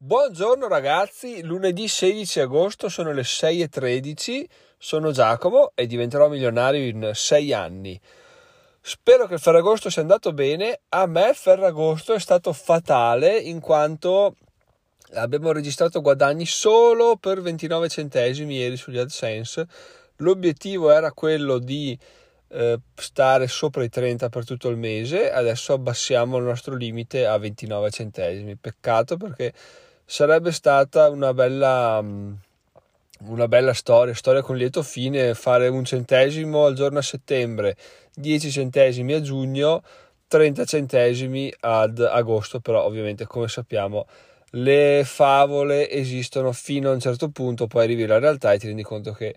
Buongiorno ragazzi, lunedì 16 agosto sono le 6.13, sono Giacomo e diventerò milionario in 6 anni. Spero che il Ferragosto sia andato bene, a me il Ferragosto è stato fatale in quanto abbiamo registrato guadagni solo per 29 centesimi ieri sugli AdSense, l'obiettivo era quello di eh, stare sopra i 30 per tutto il mese, adesso abbassiamo il nostro limite a 29 centesimi, peccato perché sarebbe stata una bella, mm, una bella storia, storia con lieto fine, fare un centesimo al giorno a settembre, 10 centesimi a giugno, 30 centesimi ad agosto, però ovviamente come sappiamo le favole esistono fino a un certo punto, poi arrivi alla realtà e ti rendi conto che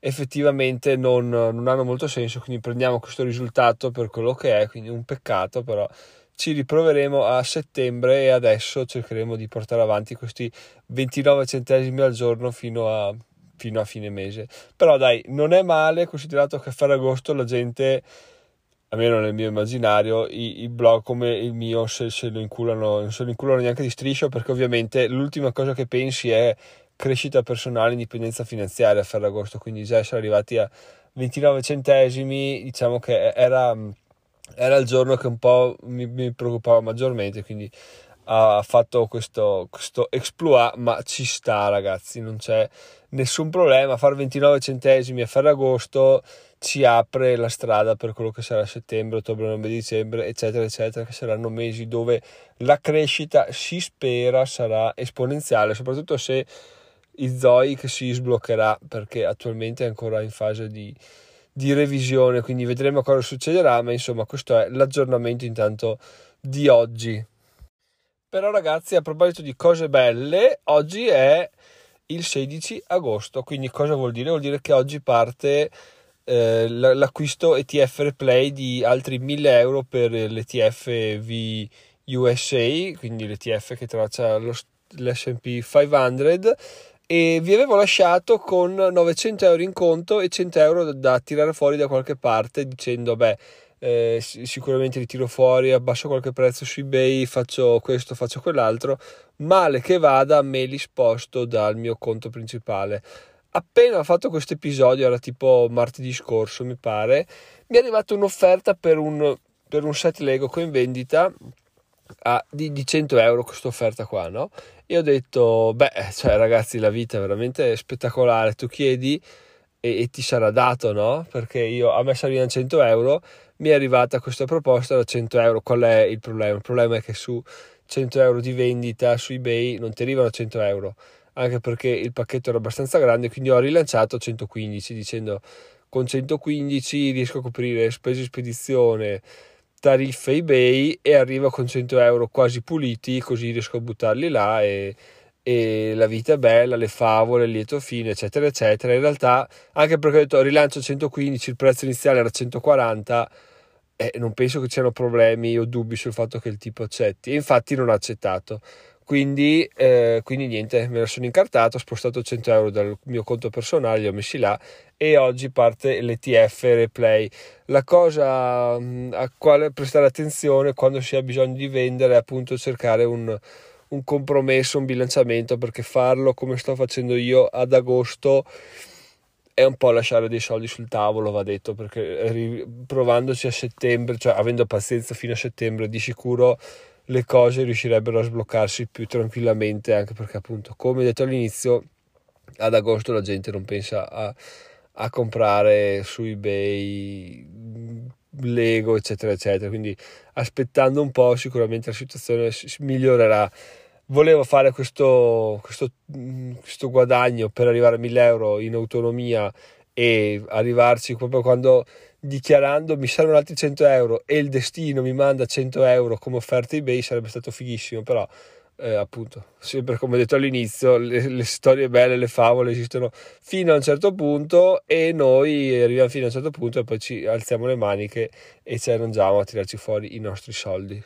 effettivamente non, non hanno molto senso, quindi prendiamo questo risultato per quello che è, quindi un peccato, però ci riproveremo a settembre e adesso cercheremo di portare avanti questi 29 centesimi al giorno fino a, fino a fine mese. Però dai, non è male considerato che a Ferragosto la gente, almeno nel mio immaginario, i, i blog come il mio se, se, lo inculano, non se lo inculano neanche di striscio perché ovviamente l'ultima cosa che pensi è crescita personale, indipendenza finanziaria a Ferragosto, quindi già essere arrivati a 29 centesimi, diciamo che era era il giorno che un po' mi, mi preoccupava maggiormente, quindi ha fatto questo, questo exploit, ma ci sta ragazzi, non c'è nessun problema, fare 29 centesimi a Ferragosto ci apre la strada per quello che sarà settembre, ottobre, novembre, dicembre, eccetera, eccetera, che saranno mesi dove la crescita si spera sarà esponenziale, soprattutto se il Zoic si sbloccherà, perché attualmente è ancora in fase di, di revisione, quindi vedremo cosa succederà, ma insomma questo è l'aggiornamento intanto di oggi. Però ragazzi, a proposito di cose belle, oggi è il 16 agosto, quindi cosa vuol dire? Vuol dire che oggi parte eh, l'acquisto ETF replay di altri 1000 euro per l'ETF VUSA, quindi l'ETF che traccia lo, l'S&P 500 e vi avevo lasciato con 900 euro in conto e 100 euro da, da tirare fuori da qualche parte dicendo beh eh, sicuramente li tiro fuori, abbasso qualche prezzo su eBay, faccio questo, faccio quell'altro, male che vada me li sposto dal mio conto principale. Appena ho fatto questo episodio, era tipo martedì scorso mi pare, mi è arrivata un'offerta per un, per un set Lego in vendita a, di, di 100 euro questa offerta qua, no? E ho detto, beh, cioè ragazzi, la vita è veramente spettacolare, tu chiedi e, e ti sarà dato, no? Perché io, a me servivano 100 euro, mi è arrivata questa proposta da 100 euro, qual è il problema? Il problema è che su 100 euro di vendita su eBay non ti arrivano 100 euro, anche perché il pacchetto era abbastanza grande, quindi ho rilanciato 115 dicendo con 115 riesco a coprire spese di spedizione, tariffe eBay e arrivo con 100 euro quasi puliti, così riesco a buttarli là e, e la vita è bella, le favole, il lieto fine, eccetera, eccetera. In realtà, anche perché ho detto rilancio 115, il prezzo iniziale era 140, e non penso che ci siano problemi o dubbi sul fatto che il tipo accetti. E infatti non ha accettato. Quindi, eh, quindi niente, me la sono incartato, ho spostato 100 euro dal mio conto personale, li ho messi là e oggi parte l'ETF Replay. La cosa mm, a quale prestare attenzione quando si ha bisogno di vendere è appunto cercare un, un compromesso, un bilanciamento, perché farlo come sto facendo io ad agosto è un po' lasciare dei soldi sul tavolo, va detto, perché provandoci a settembre, cioè avendo pazienza fino a settembre, di sicuro le cose riuscirebbero a sbloccarsi più tranquillamente anche perché appunto come detto all'inizio ad agosto la gente non pensa a, a comprare su ebay Lego eccetera eccetera. Quindi aspettando un po' sicuramente la situazione migliorerà. Volevo fare questo, questo, questo guadagno per arrivare a 1000 euro in autonomia e arrivarci proprio quando dichiarando mi servono altri 100 euro e il destino mi manda 100 euro come offerta eBay sarebbe stato fighissimo però eh, appunto sempre come detto all'inizio le, le, storie belle le favole esistono fino a un certo punto e noi arriviamo fino a un certo punto e poi ci alziamo le maniche e ci arrangiamo a tirarci fuori i nostri soldi.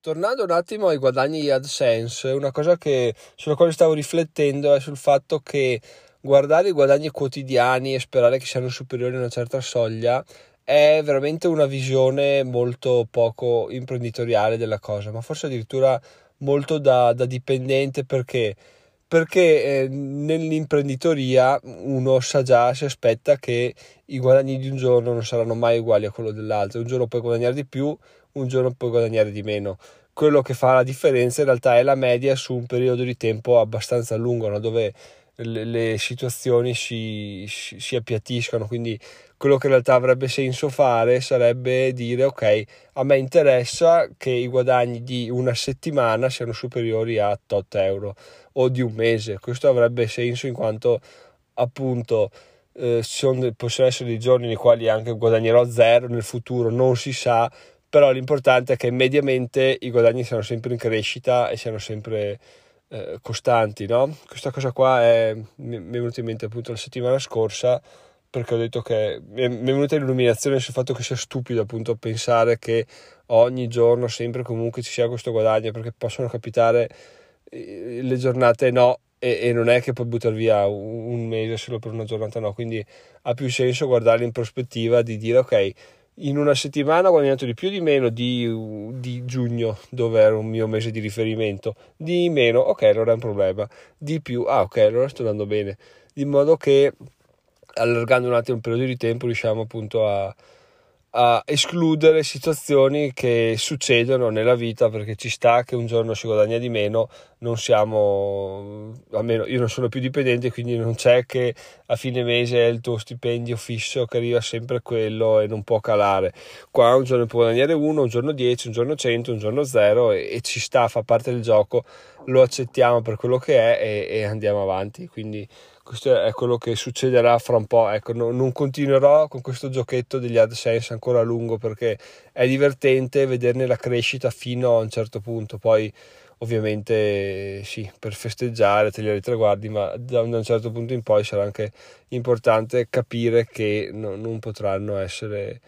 Tornando un attimo ai guadagni di AdSense, una cosa che, sulla quale stavo riflettendo è sul fatto che guardare i guadagni quotidiani e sperare che siano superiori a una certa soglia è veramente una visione molto poco imprenditoriale della cosa, ma forse addirittura molto da, da dipendente perché perché eh, nell'imprenditoria uno sa già, si aspetta che i guadagni di un giorno non saranno mai uguali a quello dell'altro, un giorno puoi guadagnare di più, un giorno puoi guadagnare di meno. Quello che fa la differenza in realtà è la media su un periodo di tempo abbastanza lungo, no? dove le, le situazioni si, si, si appiattiscono, quindi quello che in realtà avrebbe senso fare sarebbe dire ok, a me interessa che i guadagni di una settimana siano superiori a tot euro o di un mese. Questo avrebbe senso in quanto appunto eh, sono, possono essere dei giorni nei quali anche guadagnerò zero nel futuro, non si sa, però l'importante è che mediamente i guadagni siano sempre in crescita e siano sempre eh, costanti. No? Questa cosa qua è, mi è venuta in mente appunto la settimana scorsa perché ho detto che mi è venuta l'illuminazione sul fatto che sia stupido appunto pensare che ogni giorno sempre comunque ci sia questo guadagno perché possono capitare eh, le giornate no e, e, non è che puoi buttare via un mese solo per una giornata no quindi ha più senso guardare in prospettiva di dire ok in una settimana ho guadagnato di più o di meno di, di, giugno dove era un mio mese di riferimento. Di meno ok allora è un problema. Di più ah ok allora sto andando bene. Di modo che allargando un attimo il periodo di tempo riusciamo appunto a, a escludere situazioni che succedono nella vita perché ci sta che un giorno si guadagna di meno, non siamo, almeno io non sono più dipendente, quindi non c'è che a fine mese è il tuo stipendio fisso che arriva sempre quello e non può calare. Qua un giorno può guadagnare uno, un giorno 10, un giorno 100, un giorno 0 e, e, ci sta, fa parte del gioco, lo accettiamo per quello che è e, e andiamo avanti. Quindi questo è quello che succederà fra un po'. Ecco, no, non continuerò con questo giochetto degli AdSense ancora a lungo perché è divertente vederne la crescita fino a un certo punto. Poi, ovviamente, sì, per festeggiare, tagliare i traguardi, ma da un certo punto in poi sarà anche importante capire che no, non potranno essere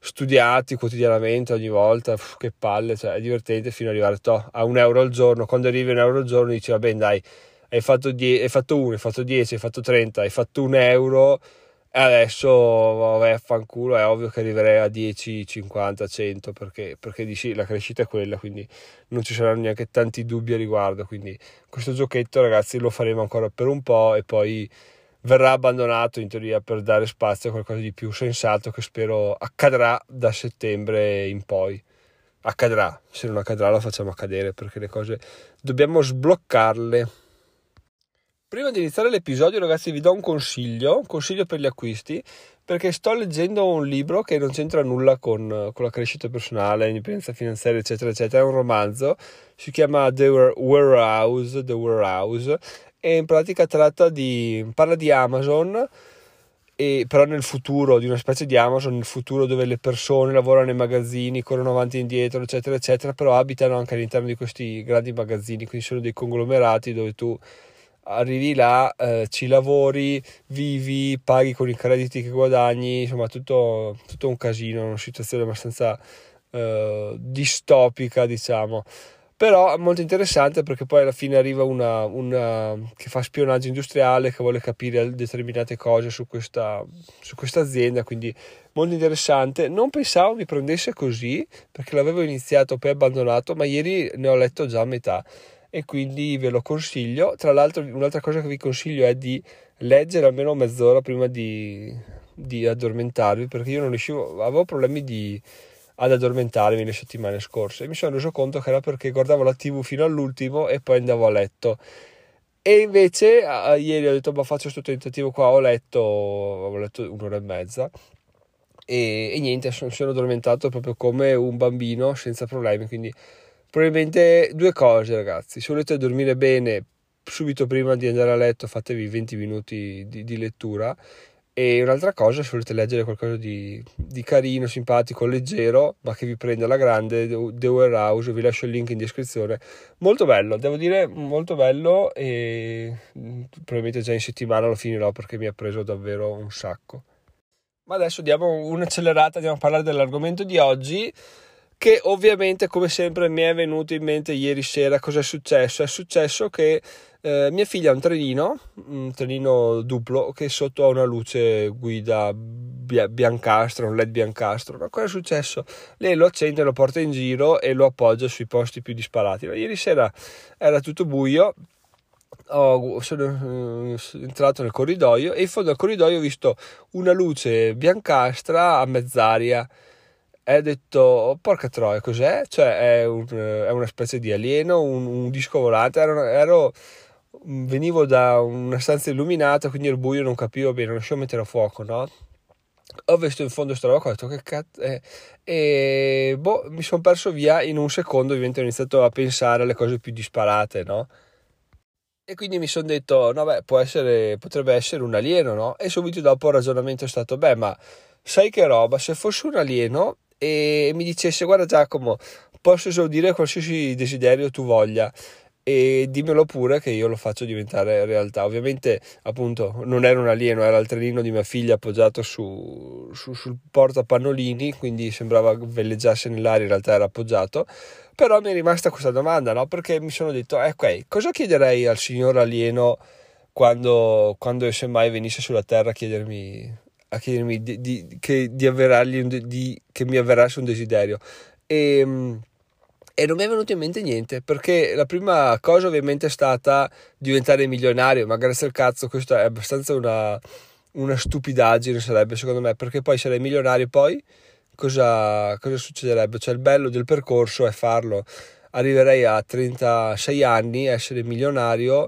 studiati quotidianamente ogni volta. Uff, che palle, cioè, è divertente fino ad arrivare to, a un euro al giorno. Quando arrivi un euro al giorno dici, va bene, dai hai fatto, die- hai fatto 1, hai fatto 10, hai fatto 30, hai fatto un euro e adesso vabbè fanculo è ovvio che arriverei a 10, 50, 100 perché, perché dici la crescita è quella quindi non ci saranno neanche tanti dubbi a riguardo quindi questo giochetto ragazzi lo faremo ancora per un po' e poi verrà abbandonato in teoria per dare spazio a qualcosa di più sensato che spero accadrà da settembre in poi. Accadrà se non accadrà lo facciamo accadere perché le cose dobbiamo sbloccarle Prima di iniziare l'episodio, ragazzi, vi do un consiglio, un consiglio per gli acquisti, perché sto leggendo un libro che non c'entra nulla con, con la crescita personale, l'indipendenza finanziaria, eccetera, eccetera. È un romanzo, si chiama The Warehouse, The Warehouse e in pratica tratta di, parla di Amazon, e, però nel futuro, di una specie di Amazon, nel futuro dove le persone lavorano nei magazzini, corrono avanti e indietro, eccetera, eccetera, però abitano anche all'interno di questi grandi magazzini, quindi sono dei conglomerati dove tu arrivi là, eh, ci lavori, vivi, paghi con i crediti che guadagni, insomma tutto, tutto un casino, una situazione abbastanza eh, distopica diciamo. Però è molto interessante perché poi alla fine arriva una, una che fa spionaggio industriale, che vuole capire determinate cose su questa, su questa azienda, quindi molto interessante. Non pensavo mi prendesse così perché l'avevo iniziato poi abbandonato, ma ieri ne ho letto già a metà e quindi ve lo consiglio. Tra l'altro, un'altra cosa che vi consiglio è di leggere almeno mezz'ora prima di, di addormentarvi, perché io non riuscivo, avevo problemi di, ad addormentarmi le settimane scorse e mi sono reso conto che era perché guardavo la TV fino all'ultimo e poi andavo a letto. E invece a, ieri ho detto, ma faccio questo tentativo qua, ho letto, ho letto un'ora e mezza e, e niente, sono, sono addormentato proprio come un bambino senza problemi, quindi Probabilmente due cose, ragazzi. Se volete dormire bene subito prima di andare a letto, fatevi 20 minuti di, di lettura. E un'altra cosa, se volete leggere qualcosa di, di, carino, simpatico, leggero, ma che vi prenda la grande, The Warehouse, vi lascio il link in descrizione. Molto bello, devo dire molto bello e probabilmente già in settimana lo finirò perché mi ha preso davvero un sacco. Ma adesso diamo un'accelerata, andiamo a parlare dell'argomento di oggi che ovviamente come sempre mi è venuto in mente ieri sera cosa è successo. È successo che eh, mia figlia ha un trenino, un trenino duplo che sotto ha una luce guida biancastra, un led biancastro. No, cosa è successo? Lei lo accende, lo porta in giro e lo appoggia sui posti più disparati. No, ieri sera era tutto buio, ho, sono uh, entrato nel corridoio e in fondo al corridoio ho visto una luce biancastra a mezz'aria e ho detto porca troia cos'è? cioè è, un, è una specie di alieno un, un disco volante ero, ero, venivo da una stanza illuminata quindi il buio non capivo bene non riuscivo a mettere a fuoco no? ho visto in fondo sta roba ho detto che cazzo è e boh mi sono perso via in un secondo ovviamente ho iniziato a pensare alle cose più disparate no? E quindi mi sono detto, no beh, può essere, potrebbe essere un alieno, no? E subito dopo il ragionamento è stato, beh, ma sai che roba, se fosse un alieno e mi dicesse, guarda Giacomo, posso esaudire qualsiasi desiderio tu voglia, e dimmelo pure che io lo faccio diventare realtà. Ovviamente, appunto, non era un alieno, era il trenino di mia figlia appoggiato su, su, sul portapannolini, quindi sembrava velleggiasse nell'aria, in realtà era appoggiato. Però mi è rimasta questa domanda, no? Perché mi sono detto, eh, ok, cosa chiederei al signor alieno quando, quando semmai venisse sulla Terra a chiedermi, a chiedermi di, di, che, di un, di, che mi avverasse un desiderio? E ehm, e non mi è venuto in mente niente perché la prima cosa ovviamente è stata diventare milionario ma grazie al cazzo questo è abbastanza una, una stupidaggine sarebbe secondo me perché poi sarei milionario poi cosa, cosa succederebbe cioè il bello del percorso è farlo arriverei a 36 anni essere milionario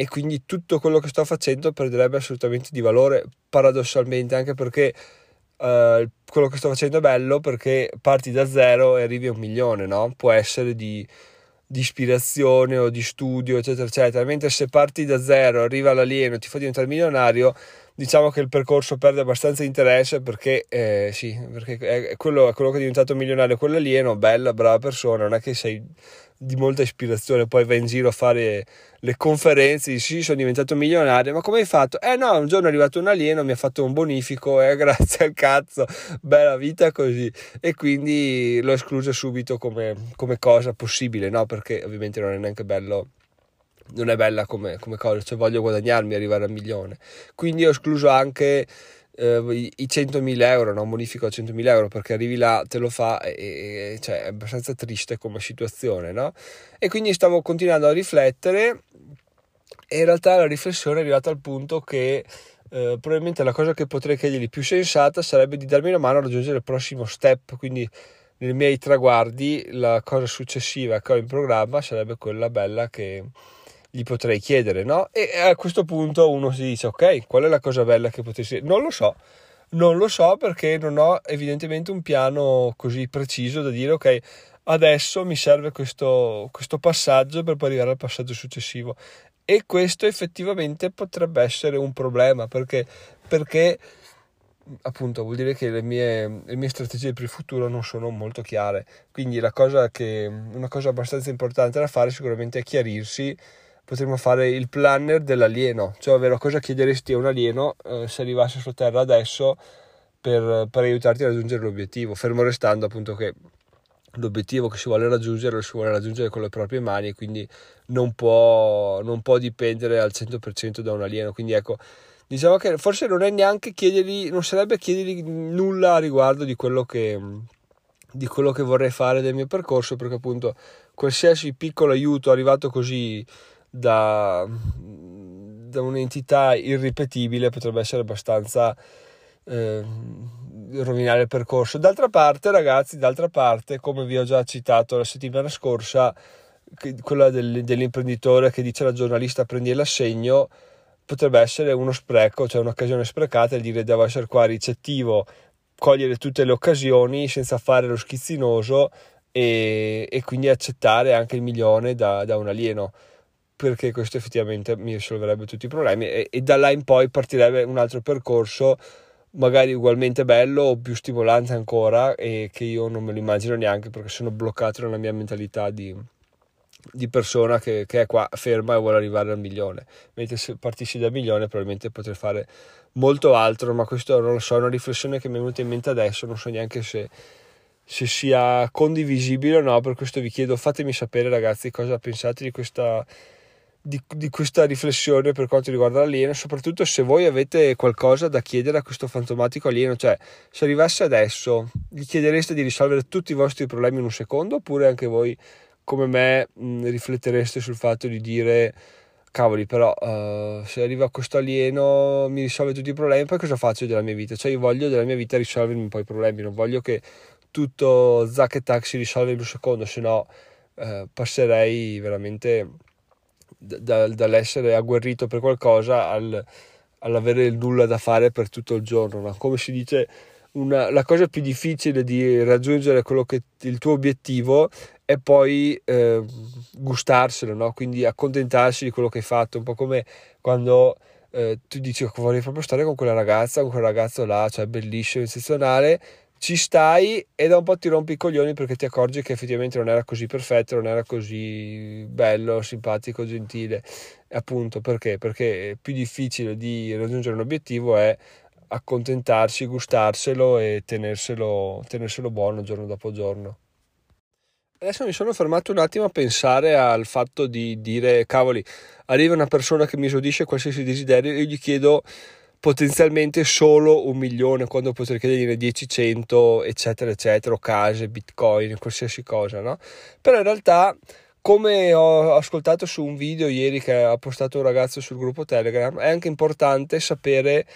e quindi tutto quello che sto facendo perderebbe assolutamente di valore paradossalmente anche perché uh, quello che sto facendo è bello perché parti da zero e arrivi a un milione, no? Può essere di, di ispirazione o di studio, eccetera, eccetera. Mentre se parti da zero, arriva l'alieno ti fa diventare milionario, diciamo che il percorso perde abbastanza interesse perché, eh, sì, perché è quello, è quello che è diventato milionario, quello alieno, bella, brava persona, non è che sei di molta ispirazione, poi vai in giro a fare le conferenze, sì, sono diventato milionario, ma come hai fatto? Eh no, un giorno è arrivato un alieno, mi ha fatto un bonifico, eh, grazie al cazzo, bella vita così, e quindi l'ho escluso subito come, come cosa possibile, no? Perché ovviamente non è neanche bello non è bella come, come cosa, cioè voglio guadagnarmi arrivare al milione. Quindi ho escluso anche eh, i 100.000 euro, no? bonifico a 100.000 euro perché arrivi là, te lo fa e, e cioè, è abbastanza triste come situazione, no? E quindi stavo continuando a riflettere e in realtà la riflessione è arrivata al punto che eh, probabilmente la cosa che potrei chiedergli più sensata sarebbe di darmi una mano a raggiungere il prossimo step, quindi nei miei traguardi la cosa successiva che ho in programma sarebbe quella bella che gli potrei chiedere, no? E a questo punto uno si dice, ok, qual è la cosa bella che potresti... Non lo so, non lo so perché non ho evidentemente un piano così preciso da dire, ok, adesso mi serve questo, questo passaggio per poi arrivare al passaggio successivo. E questo effettivamente potrebbe essere un problema perché, perché appunto vuol dire che le mie, le mie, strategie per il futuro non sono molto chiare. Quindi la cosa che, una cosa abbastanza importante da fare sicuramente è chiarirsi potremmo fare il planner dell'alieno, cioè ovvero cosa chiederesti a un alieno eh, se arrivasse sulla Terra adesso per, per, aiutarti a raggiungere l'obiettivo, fermo restando appunto che l'obiettivo che si vuole raggiungere lo si vuole raggiungere con le proprie mani quindi non può, non può dipendere al 100% da un alieno, quindi ecco diciamo che forse non è neanche chiedergli, non sarebbe chiedergli nulla a riguardo di quello che di quello che vorrei fare del mio percorso perché appunto qualsiasi piccolo aiuto arrivato così da, da un'entità irripetibile potrebbe essere abbastanza eh, rovinare il percorso. D'altra parte, ragazzi, d'altra parte, come vi ho già citato la settimana scorsa, quella del, dell'imprenditore che dice alla giornalista prendi l'assegno potrebbe essere uno spreco, cioè un'occasione sprecata e dire devo essere qua ricettivo, cogliere tutte le occasioni senza fare lo schizzinoso e, e quindi accettare anche il milione da, da un alieno perché questo effettivamente mi risolverebbe tutti i problemi e, e da là in poi partirebbe un altro percorso magari ugualmente bello o più stimolante ancora e che io non me lo immagino neanche perché sono bloccato nella mia mentalità di, di persona che, che, è qua ferma e vuole arrivare al milione. Mentre se partissi dal milione probabilmente potrei fare molto altro ma questo non lo so è una riflessione che mi è venuta in mente adesso non so neanche se se sia condivisibile o no, per questo vi chiedo fatemi sapere ragazzi cosa pensate di questa, di, di questa riflessione per quanto riguarda l'alieno, soprattutto se voi avete qualcosa da chiedere a questo fantomatico alieno, cioè se arrivasse adesso gli chiedereste di risolvere tutti i vostri problemi in un secondo oppure anche voi come me mh, riflettereste sul fatto di dire cavoli però uh, se arriva questo alieno mi risolve tutti i problemi poi cosa faccio della mia vita? Cioè io voglio della mia vita risolvermi un po' i problemi non voglio che tutto zack e tac si risolve in un secondo, se no eh, passerei veramente da, dall'essere agguerrito per qualcosa al, all'avere il nulla da fare per tutto il giorno. No? Come si dice, una, la cosa più difficile di raggiungere quello che il tuo obiettivo è poi eh, gustarselo, no? quindi accontentarsi di quello che hai fatto, un po' come quando eh, tu dici che vorrei proprio stare con quella ragazza, con quel ragazzo là, cioè bellissimo, eccezionale, ci stai e da un po' ti rompi i coglioni perché ti accorgi che effettivamente non era così perfetto, non era così bello, simpatico, gentile. Appunto perché? Perché più difficile di raggiungere un obiettivo è accontentarsi, gustarselo e tenerselo, tenerselo buono giorno dopo giorno. Adesso mi sono fermato un attimo a pensare al fatto di dire, cavoli, arriva una persona che mi esodisce qualsiasi desiderio e io gli chiedo potenzialmente solo un milione quando potrei chiedergliene 10, 100 eccetera eccetera case, bitcoin, qualsiasi cosa no? però in realtà come ho ascoltato su un video ieri che ha postato un ragazzo sul gruppo Telegram è anche importante sapere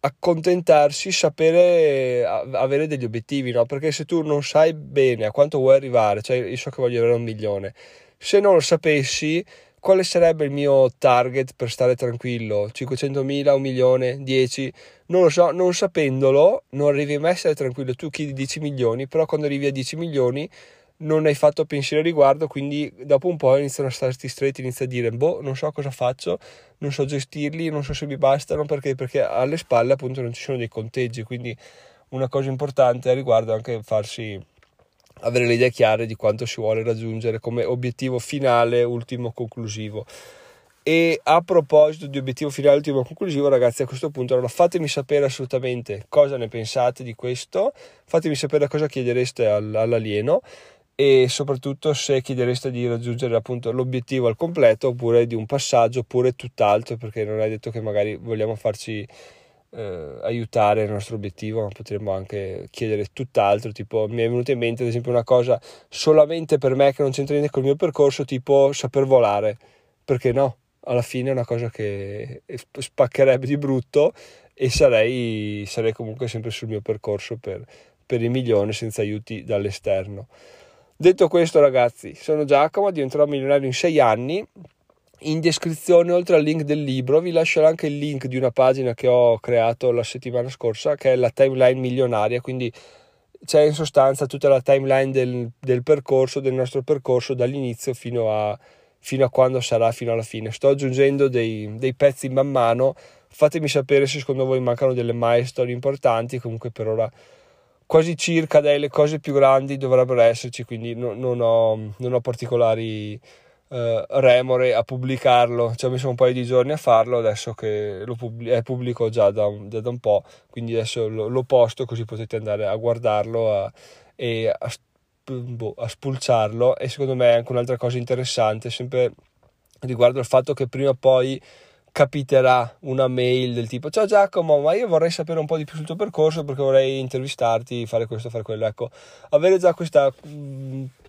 accontentarsi, sapere avere degli obiettivi, no? Perché se tu non sai bene a quanto vuoi arrivare, cioè io so che voglio avere un milione, se non lo sapessi quale sarebbe il mio target per stare tranquillo? 500.000, un milione, 10? Non lo so, non sapendolo non arrivi mai a stare tranquillo. Tu chiedi 10 milioni, però quando arrivi a 10 milioni non hai fatto pensiero a riguardo, quindi dopo un po' iniziano a starti stretti, inizi a dire, boh, non so cosa faccio, non so gestirli, non so se mi bastano, perché, perché alle spalle appunto non ci sono dei conteggi, quindi una cosa importante a riguardo è anche farsi avere le idee chiare di quanto si vuole raggiungere come obiettivo finale, ultimo, conclusivo. E a proposito di obiettivo finale, ultimo, conclusivo, ragazzi, a questo punto allora fatemi sapere assolutamente cosa ne pensate di questo, fatemi sapere cosa chiedereste all'alieno e soprattutto se chiedereste di raggiungere appunto l'obiettivo al completo oppure di un passaggio oppure tutt'altro perché non è detto che magari vogliamo farci eh, aiutare il nostro obiettivo, ma potremmo anche chiedere tutt'altro. Tipo, mi è venuta in mente, ad esempio, una cosa solamente per me che non c'entra niente con il mio percorso, tipo saper volare. Perché no? Alla fine è una cosa che spaccherebbe di brutto e sarei, sarei comunque sempre sul mio percorso per, per il milione senza aiuti dall'esterno. Detto questo, ragazzi, sono Giacomo, diventerò milionario in sei anni in descrizione, oltre al link del libro, vi lascerò anche il link di una pagina che ho creato la settimana scorsa, che è la timeline milionaria, quindi c'è in sostanza tutta la timeline del, del percorso, del nostro percorso, dall'inizio fino a, fino a, quando sarà, fino alla fine. Sto aggiungendo dei, dei pezzi man mano, fatemi sapere se secondo voi mancano delle milestone importanti, comunque per ora quasi circa delle cose più grandi dovrebbero esserci, quindi no, non, ho, non ho particolari eh, remore a pubblicarlo, ci ho messo un paio di giorni a farlo, adesso che lo pubblico, è pubblico già da un, da un, po', quindi adesso lo, lo, posto così potete andare a guardarlo a, e a, boh, a spulciarlo. E secondo me è anche un'altra cosa interessante, sempre riguardo al fatto che prima o poi capiterà una mail del tipo ciao Giacomo ma io vorrei sapere un po' di più sul tuo percorso perché vorrei intervistarti fare questo fare quello ecco. Avere già questa,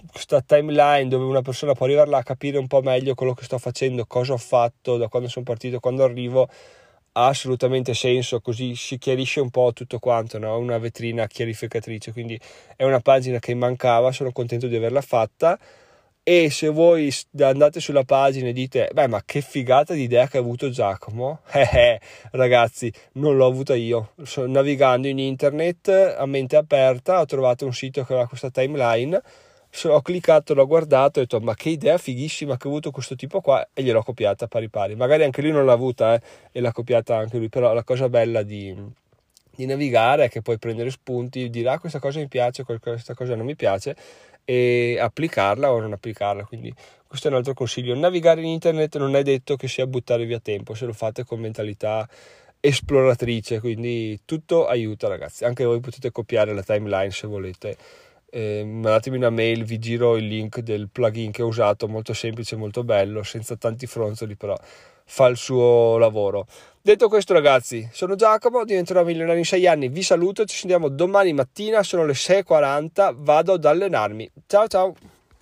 questa timeline dove una persona può arrivare là a capire un po' meglio quello che sto facendo cosa ho fatto da quando sono partito quando arrivo ha assolutamente senso così si chiarisce un po' tutto quanto no? una vetrina chiarificatrice. Quindi è una pagina che mancava sono contento di averla fatta e se voi andate sulla pagina e dite beh ma che figata di idea che ha avuto Giacomo. Eh, eh ragazzi non l'ho avuta io. Navigando in internet a mente aperta ho trovato un sito che aveva questa timeline ho cliccato, l'ho guardato e ho detto ma che idea fighissima che ha avuto questo tipo qua e gliel'ho copiata pari pari. Magari anche lui non l'ha avuta eh, e l'ha copiata anche lui però la cosa bella di, di navigare è che puoi prendere spunti dire ah questa cosa mi piace questa cosa non mi piace e applicarla o non applicarla. Quindi questo è un altro consiglio. Navigare in internet non è detto che sia buttare via tempo se lo fate con mentalità esploratrice, quindi tutto aiuta ragazzi. Anche voi potete copiare la timeline se volete eh, mandatemi una mail, vi giro il link del plugin che ho usato, molto semplice, molto bello, senza tanti fronzoli, però fa il suo lavoro. Detto questo, ragazzi, sono Giacomo, diventerò milionario in 6 anni. Vi saluto, ci sentiamo domani mattina, sono le 6.40, vado ad allenarmi. Ciao ciao!